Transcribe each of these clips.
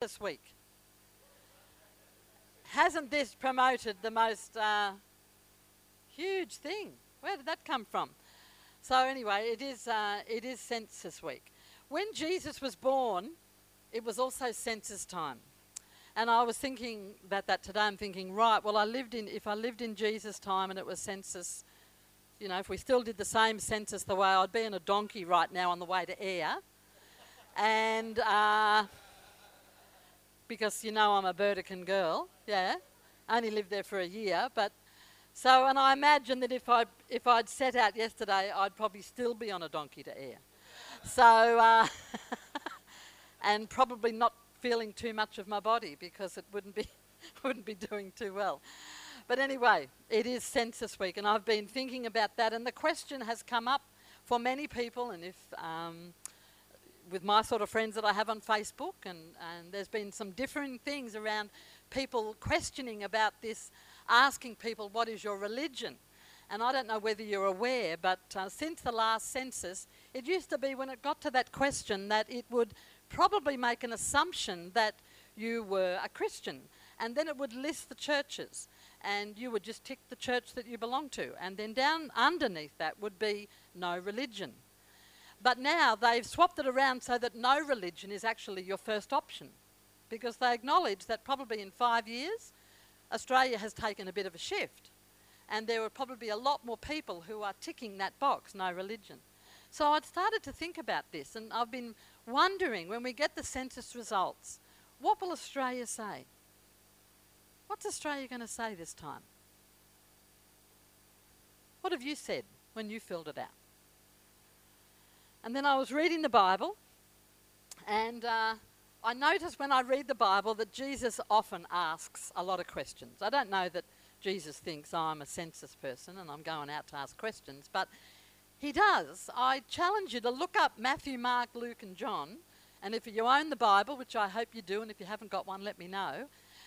this week. Hasn't this promoted the most uh, huge thing? Where did that come from? So anyway, it is uh, it is census week. When Jesus was born, it was also census time. And I was thinking about that today. I'm thinking, right, well, I lived in, if I lived in Jesus' time and it was census, you know, if we still did the same census the way I'd be in a donkey right now on the way to Ayr. And uh, because, you know, I'm a Burdekin girl, yeah. I only lived there for a year, but so, and I imagine that if, I, if I'd set out yesterday, I'd probably still be on a donkey to Ayr. So, uh, and probably not feeling too much of my body because it wouldn't be, wouldn't be doing too well. But anyway, it is census week, and I've been thinking about that, and the question has come up for many people, and if um, with my sort of friends that I have on Facebook, and, and there's been some differing things around people questioning about this, asking people, What is your religion? And I don't know whether you're aware, but uh, since the last census, it used to be when it got to that question that it would probably make an assumption that you were a Christian. And then it would list the churches. And you would just tick the church that you belong to. And then down underneath that would be no religion. But now they've swapped it around so that no religion is actually your first option. Because they acknowledge that probably in five years, Australia has taken a bit of a shift. And there will probably be a lot more people who are ticking that box, no religion. So I'd started to think about this, and I've been wondering when we get the census results, what will Australia say? What's Australia going to say this time? What have you said when you filled it out? And then I was reading the Bible, and uh, I noticed when I read the Bible that Jesus often asks a lot of questions. I don't know that Jesus thinks I'm a census person and I'm going out to ask questions, but he does. I challenge you to look up Matthew, Mark, Luke, and John. And if you own the Bible, which I hope you do, and if you haven't got one, let me know,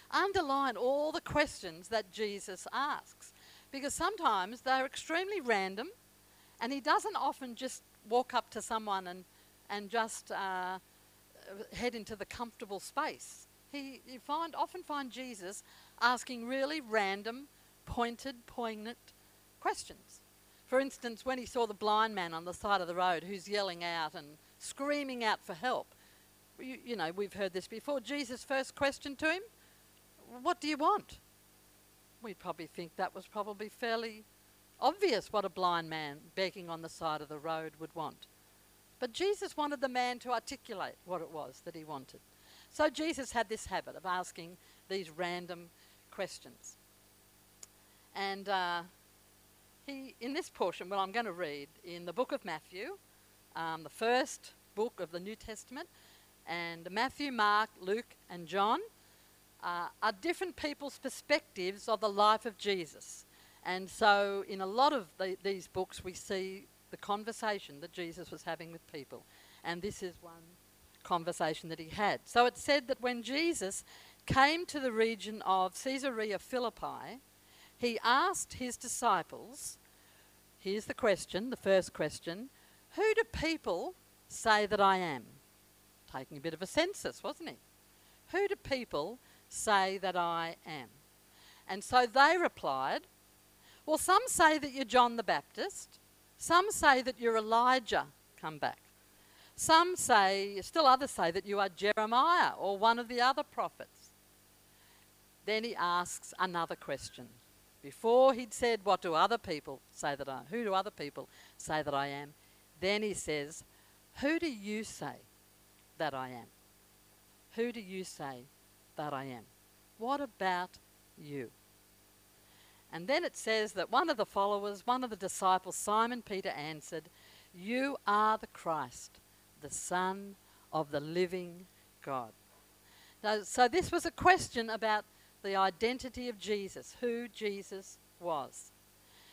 underline all the questions that Jesus asks. Because sometimes they're extremely random, and he doesn't often just walk up to someone and, and just uh, head into the comfortable space. He, you find, often find Jesus asking really random, pointed, poignant questions. For instance, when he saw the blind man on the side of the road who's yelling out and screaming out for help, you, you know, we've heard this before. Jesus' first question to him, What do you want? We'd probably think that was probably fairly obvious what a blind man begging on the side of the road would want. But Jesus wanted the man to articulate what it was that he wanted. So Jesus had this habit of asking these random questions. And uh, he, in this portion, well, I'm going to read in the book of Matthew, um, the first book of the New Testament, and Matthew, Mark, Luke, and John uh, are different people's perspectives of the life of Jesus. And so, in a lot of the, these books, we see the conversation that Jesus was having with people. And this is one conversation that he had. So, it said that when Jesus came to the region of Caesarea Philippi, he asked his disciples, here's the question, the first question, who do people say that I am? Taking a bit of a census, wasn't he? Who do people say that I am? And so they replied, Well, some say that you're John the Baptist. Some say that you're Elijah come back. Some say, still others say that you are Jeremiah or one of the other prophets. Then he asks another question. Before he'd said, What do other people say that I am? Who do other people say that I am? Then he says, Who do you say that I am? Who do you say that I am? What about you? And then it says that one of the followers, one of the disciples, Simon Peter, answered, You are the Christ, the Son of the living God. Now, so this was a question about the identity of Jesus, who Jesus was.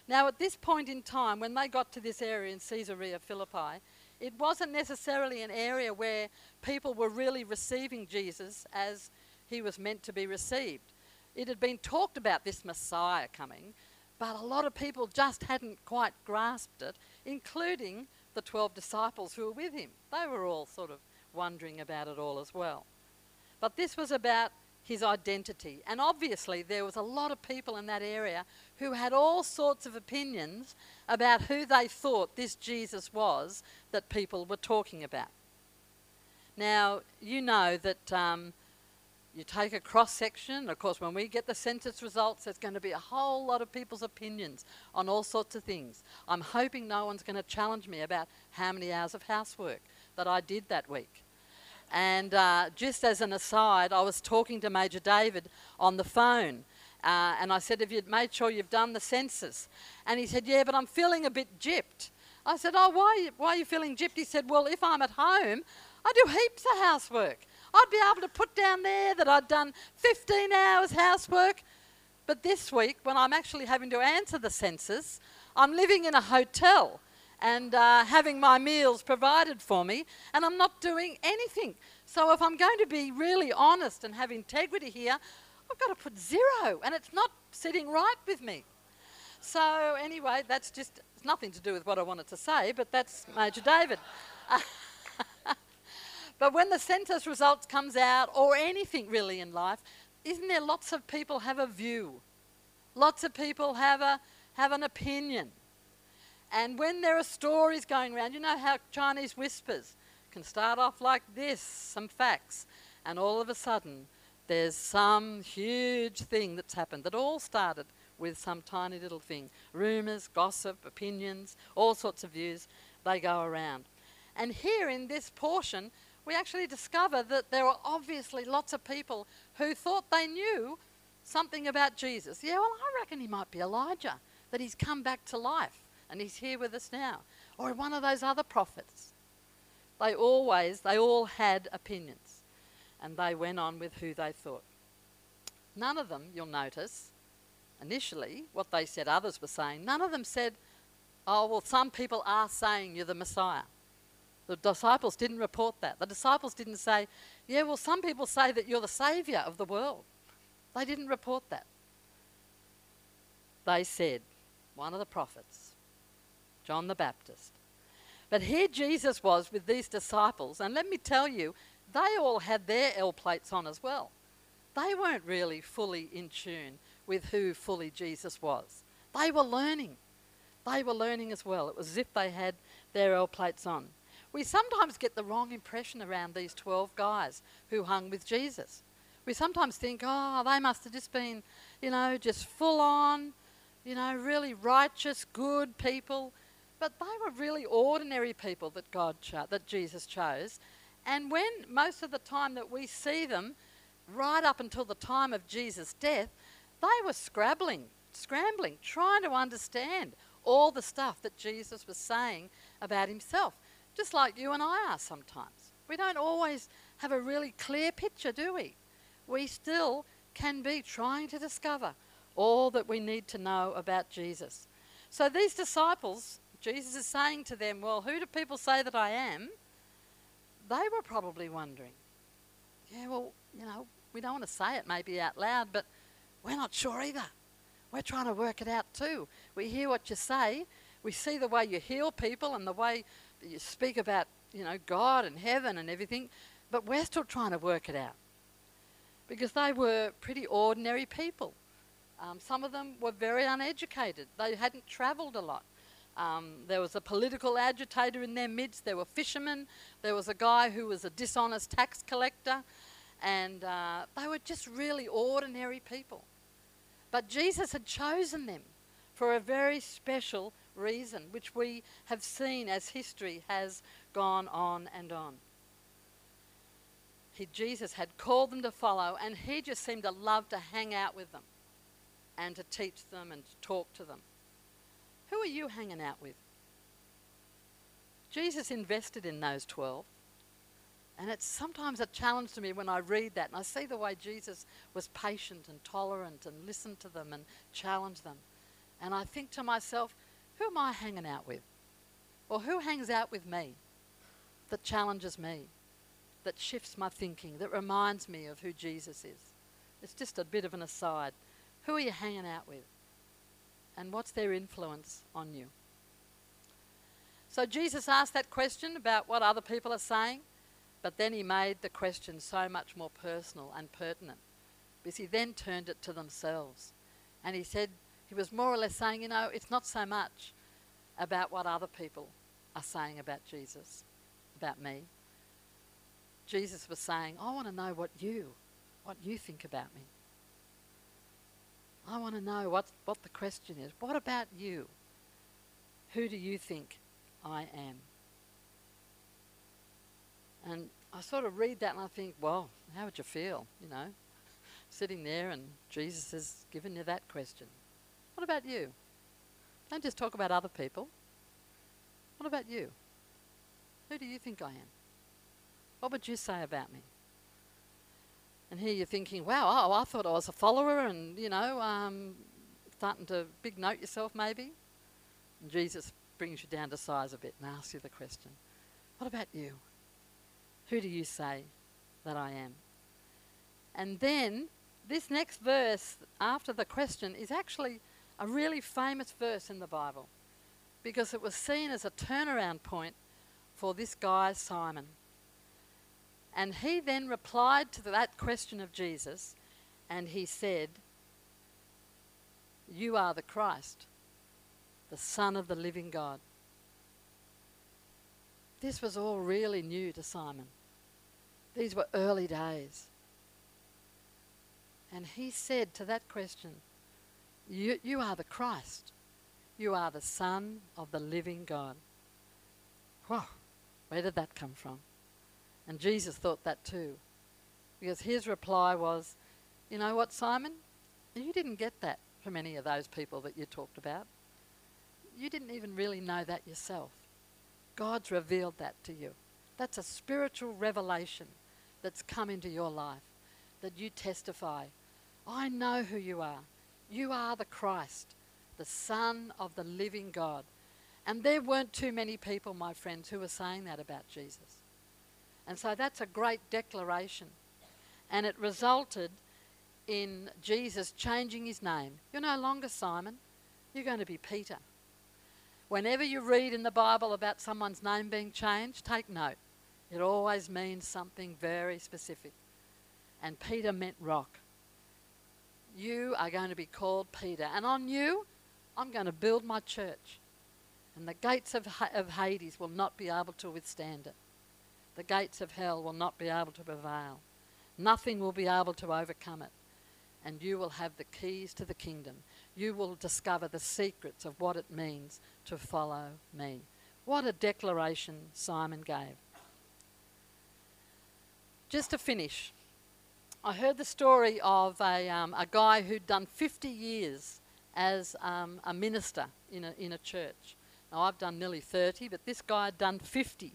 Now, at this point in time, when they got to this area in Caesarea Philippi, it wasn't necessarily an area where people were really receiving Jesus as he was meant to be received. It had been talked about this Messiah coming, but a lot of people just hadn't quite grasped it, including the 12 disciples who were with him. They were all sort of wondering about it all as well. But this was about his identity. And obviously, there was a lot of people in that area who had all sorts of opinions about who they thought this Jesus was that people were talking about. Now, you know that um, you take a cross section. Of course, when we get the census results, there's going to be a whole lot of people's opinions on all sorts of things. I'm hoping no one's going to challenge me about how many hours of housework that I did that week. And uh, just as an aside, I was talking to Major David on the phone. Uh, and I said, Have you made sure you've done the census? And he said, Yeah, but I'm feeling a bit gypped. I said, Oh, why, why are you feeling gypped? He said, Well, if I'm at home, I do heaps of housework. I'd be able to put down there that I'd done 15 hours housework. But this week, when I'm actually having to answer the census, I'm living in a hotel and uh, having my meals provided for me, and I'm not doing anything. So, if I'm going to be really honest and have integrity here, I've got to put zero, and it's not sitting right with me. So, anyway, that's just nothing to do with what I wanted to say, but that's Major David. but when the census results comes out, or anything really in life, isn't there lots of people have a view? Lots of people have a have an opinion. And when there are stories going around, you know how Chinese whispers can start off like this some facts, and all of a sudden there's some huge thing that's happened that all started with some tiny little thing. Rumours, gossip, opinions, all sorts of views, they go around. And here in this portion, we actually discover that there were obviously lots of people who thought they knew something about Jesus. Yeah, well, I reckon he might be Elijah, that he's come back to life and he's here with us now. Or one of those other prophets. They always, they all had opinions. And they went on with who they thought. None of them, you'll notice, initially, what they said others were saying, none of them said, oh, well, some people are saying you're the Messiah. The disciples didn't report that. The disciples didn't say, yeah, well, some people say that you're the Saviour of the world. They didn't report that. They said, one of the prophets, John the Baptist. But here Jesus was with these disciples, and let me tell you, they all had their L plates on as well. They weren't really fully in tune with who fully Jesus was. They were learning. They were learning as well. It was as if they had their L plates on. We sometimes get the wrong impression around these 12 guys who hung with Jesus. We sometimes think, oh, they must have just been, you know, just full on, you know, really righteous, good people. But they were really ordinary people that God cho- that Jesus chose. And when most of the time that we see them, right up until the time of Jesus' death, they were scrabbling, scrambling, trying to understand all the stuff that Jesus was saying about himself, just like you and I are sometimes. We don't always have a really clear picture, do we? We still can be trying to discover all that we need to know about Jesus. So these disciples Jesus is saying to them, Well, who do people say that I am? They were probably wondering, Yeah, well, you know, we don't want to say it maybe out loud, but we're not sure either. We're trying to work it out too. We hear what you say, we see the way you heal people and the way you speak about, you know, God and heaven and everything, but we're still trying to work it out. Because they were pretty ordinary people. Um, some of them were very uneducated. They hadn't travelled a lot. Um, there was a political agitator in their midst. There were fishermen. There was a guy who was a dishonest tax collector. And uh, they were just really ordinary people. But Jesus had chosen them for a very special reason, which we have seen as history has gone on and on. He, Jesus had called them to follow, and he just seemed to love to hang out with them and to teach them and to talk to them. Who are you hanging out with? Jesus invested in those 12. And it's sometimes a challenge to me when I read that and I see the way Jesus was patient and tolerant and listened to them and challenged them. And I think to myself, who am I hanging out with? Or who hangs out with me that challenges me, that shifts my thinking, that reminds me of who Jesus is? It's just a bit of an aside. Who are you hanging out with? and what's their influence on you? So Jesus asked that question about what other people are saying. But then he made the question so much more personal and pertinent because he then turned it to themselves. And he said, he was more or less saying, you know, it's not so much about what other people are saying about Jesus, about me. Jesus was saying, I want to know what you, what you think about me. I want to know what, what the question is. What about you? Who do you think I am? And I sort of read that and I think, well, how would you feel, you know, sitting there and Jesus has given you that question? About you? Don't just talk about other people. What about you? Who do you think I am? What would you say about me? And here you're thinking, wow, oh, I thought I was a follower and, you know, um, starting to big note yourself maybe. And Jesus brings you down to size a bit and asks you the question, what about you? Who do you say that I am? And then this next verse after the question is actually a really famous verse in the Bible because it was seen as a turnaround point for this guy, Simon. And he then replied to that question of Jesus and he said, You are the Christ, the Son of the living God. This was all really new to Simon. These were early days. And he said to that question, You, you are the Christ. You are the Son of the living God. Whoa, where did that come from? And Jesus thought that too. Because his reply was, You know what, Simon? You didn't get that from any of those people that you talked about. You didn't even really know that yourself. God's revealed that to you. That's a spiritual revelation that's come into your life that you testify. I know who you are. You are the Christ the Son of the living God. And there weren't too many people, my friends, who were saying that about Jesus. And so that's a great declaration. And it resulted in Jesus changing his name. You're no longer Simon, you're going to be Peter. Whenever you read in the Bible about someone's name being changed, take note. It always means something very specific. And Peter meant rock. You are going to be called Peter. And on you, I'm going to build my church, and the gates of, of Hades will not be able to withstand it. The gates of hell will not be able to prevail. Nothing will be able to overcome it. And you will have the keys to the kingdom. You will discover the secrets of what it means to follow me. What a declaration Simon gave. Just to finish, I heard the story of a, um, a guy who'd done 50 years as um, a minister in a, in a church. Now, I've done nearly 30, but this guy had done 50.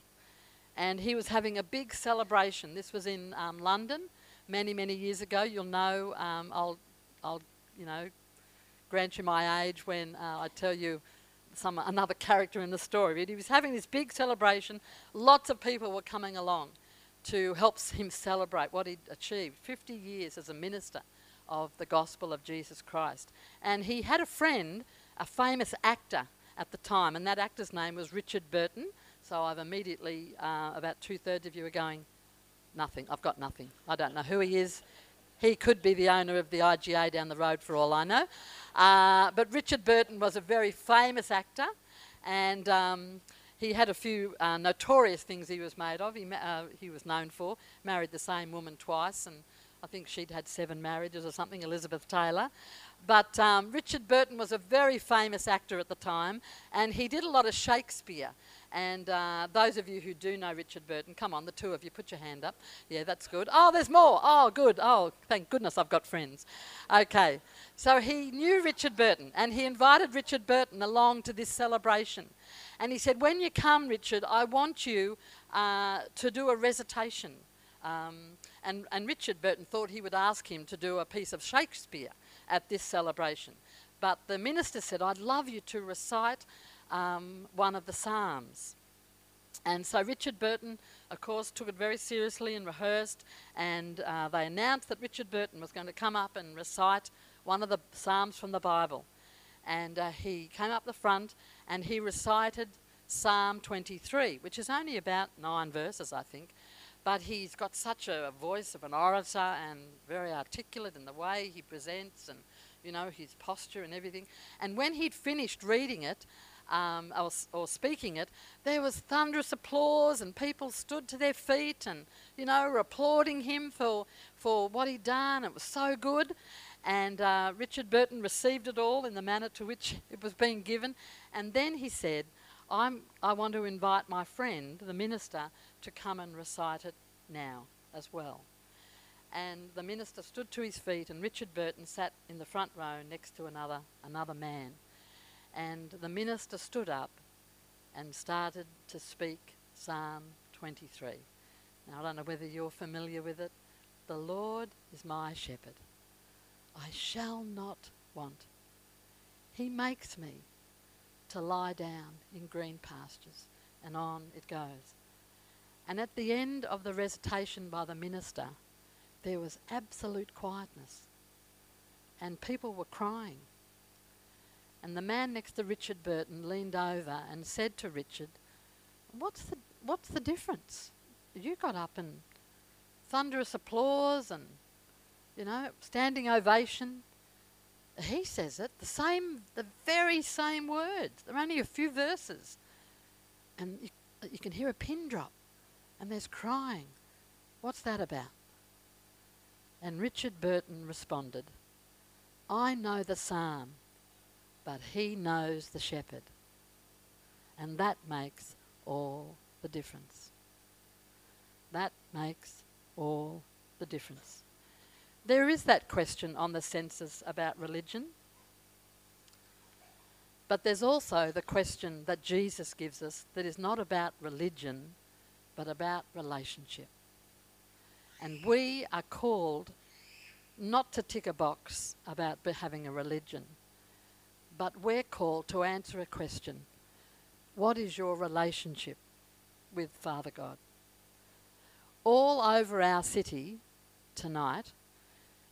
And he was having a big celebration. This was in um, London many, many years ago. You'll know, um, I'll, I'll, you know, grant you my age when uh, I tell you some another character in the story. But he was having this big celebration. Lots of people were coming along to help him celebrate what he'd achieved 50 years as a minister of the gospel of Jesus Christ. And he had a friend, a famous actor at the time, and that actor's name was Richard Burton. So I've immediately, uh, about two thirds of you are going, nothing, I've got nothing. I don't know who he is. He could be the owner of the IGA down the road for all I know. Uh, but Richard Burton was a very famous actor, and um, he had a few uh, notorious things he was made of. He, uh, he was known for. Married the same woman twice, and I think she'd had seven marriages or something, Elizabeth Taylor. But um, Richard Burton was a very famous actor at the time, and he did a lot of Shakespeare. And uh, those of you who do know Richard Burton, come on, the two of you, put your hand up. Yeah, that's good. Oh, there's more. Oh, good. Oh, thank goodness I've got friends. Okay, so he knew Richard Burton, and he invited Richard Burton along to this celebration. And he said, When you come, Richard, I want you uh, to do a recitation. Um, and, and Richard Burton thought he would ask him to do a piece of Shakespeare at this celebration. But the minister said, I'd love you to recite um, one of the Psalms. And so Richard Burton, of course, took it very seriously and rehearsed, and uh, they announced that Richard Burton was going to come up and recite one of the Psalms from the Bible. And uh, he came up the front and he recited Psalm 23, which is only about nine verses, I think. but he's got such a voice of an orator and very articulate in the way he presents and, you know, his posture and everything. And when he'd finished reading it, um, or, or, speaking it, there was thunderous applause and people stood to their feet and, you know, were applauding him for, for what he'd done. It was so good. And uh, Richard Burton received it all in the manner to which it was being given. And then he said, I'm, I want to invite my friend, the minister, to come and recite it now as well. And the minister stood to his feet, and Richard Burton sat in the front row next to another, another man. And the minister stood up and started to speak Psalm 23. Now, I don't know whether you're familiar with it. The Lord is my shepherd. I shall not want. He makes me to lie down in green pastures. And on it goes. And at the end of the recitation by the minister, there was absolute quietness. And people were crying. And the man next to Richard Burton leaned over and said to Richard, What's the, what's the difference? You got up and thunderous applause and, you know, standing ovation. He says it, the same, the very same words. There are only a few verses. And you, you can hear a pin drop. And there's crying. What's that about? And Richard Burton responded, I know the psalm but he knows the shepherd. And that makes all the difference. That makes all the difference. There is that question on the census about religion. But there's also the question that Jesus gives us that is not about religion, but about relationship. And we are called not to tick a box about having a religion, but we're called to answer a question What is your relationship with Father God? All over our city tonight,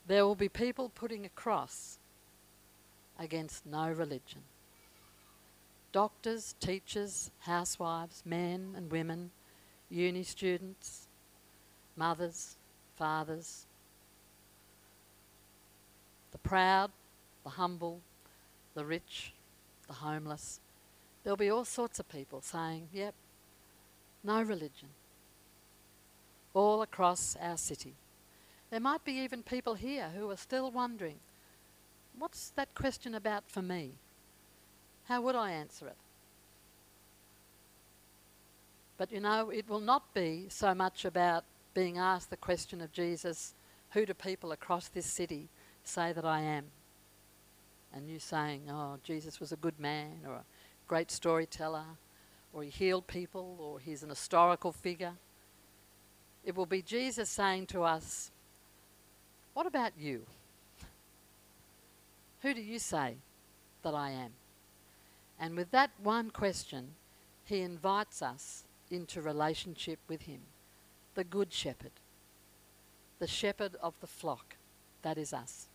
there will be people putting a cross against no religion. Doctors, teachers, housewives, men and women, uni students, mothers, fathers, the proud, the humble, the rich, the homeless. There'll be all sorts of people saying, yep, no religion. All across our city. There might be even people here who are still wondering, what's that question about for me? How would I answer it? But you know, it will not be so much about being asked the question of Jesus, who do people across this city say that I am? and you saying, oh, Jesus was a good man or a great storyteller or he healed people or he's an historical figure. It will be Jesus saying to us, What about you? Who do you say that I am? And with that one question, he invites us into relationship with him, the Good Shepherd, the shepherd of the flock. That is us.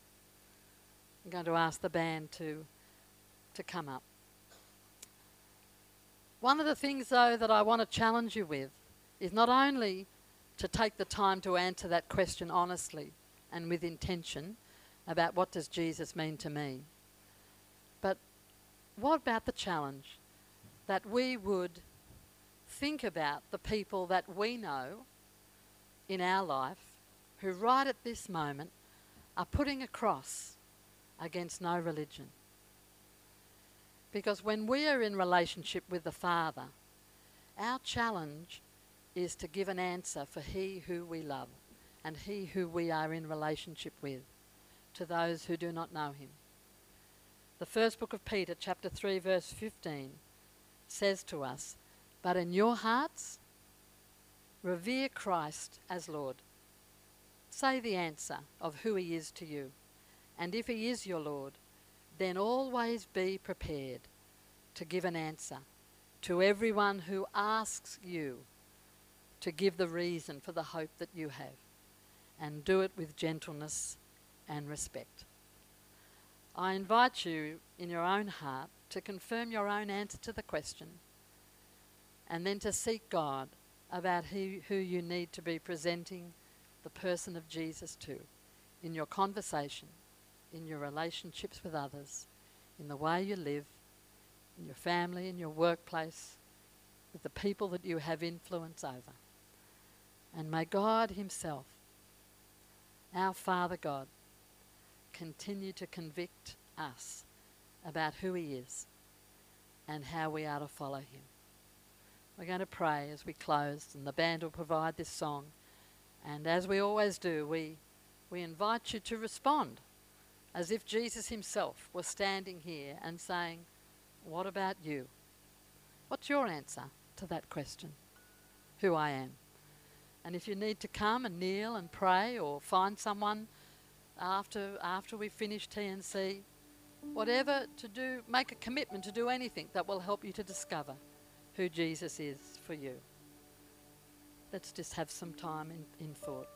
I'm going to ask the band to, to come up. One of the things, though, that I want to challenge you with is not only to take the time to answer that question honestly and with intention about what does Jesus mean to me, but what about the challenge that we would think about the people that we know in our life who right at this moment are putting a cross against no religion. Because when we are in relationship with the Father, our challenge is to give an answer for He who we love and He who we are in relationship with to those who do not know Him. The first book of Peter, chapter 3, verse 15, says to us, But in your hearts, revere Christ as Lord. Say the answer of who He is to you. And if he is your Lord, then always be prepared to give an answer to everyone who asks you to give the reason for the hope that you have, and do it with gentleness and respect. I invite you in your own heart to confirm your own answer to the question, and then to seek God about who, who you need to be presenting the person of Jesus to in your conversation, in your relationships with others, in the way you live, in your family, in your workplace, with the people that you have influence over. And may God Himself, our Father God, continue to convict us about who He is and how we are to follow Him. We're going to pray as we close, and the band will provide this song. And as we always do, we, we invite you to respond as if Jesus Himself were standing here and saying, What about you? What's your answer to that question? Who I am. And if you need to come and kneel and pray or find someone after, after we finish TNC, whatever to do, make a commitment to do anything that will help you to discover who Jesus is for you. Let's just have some time in, in thought.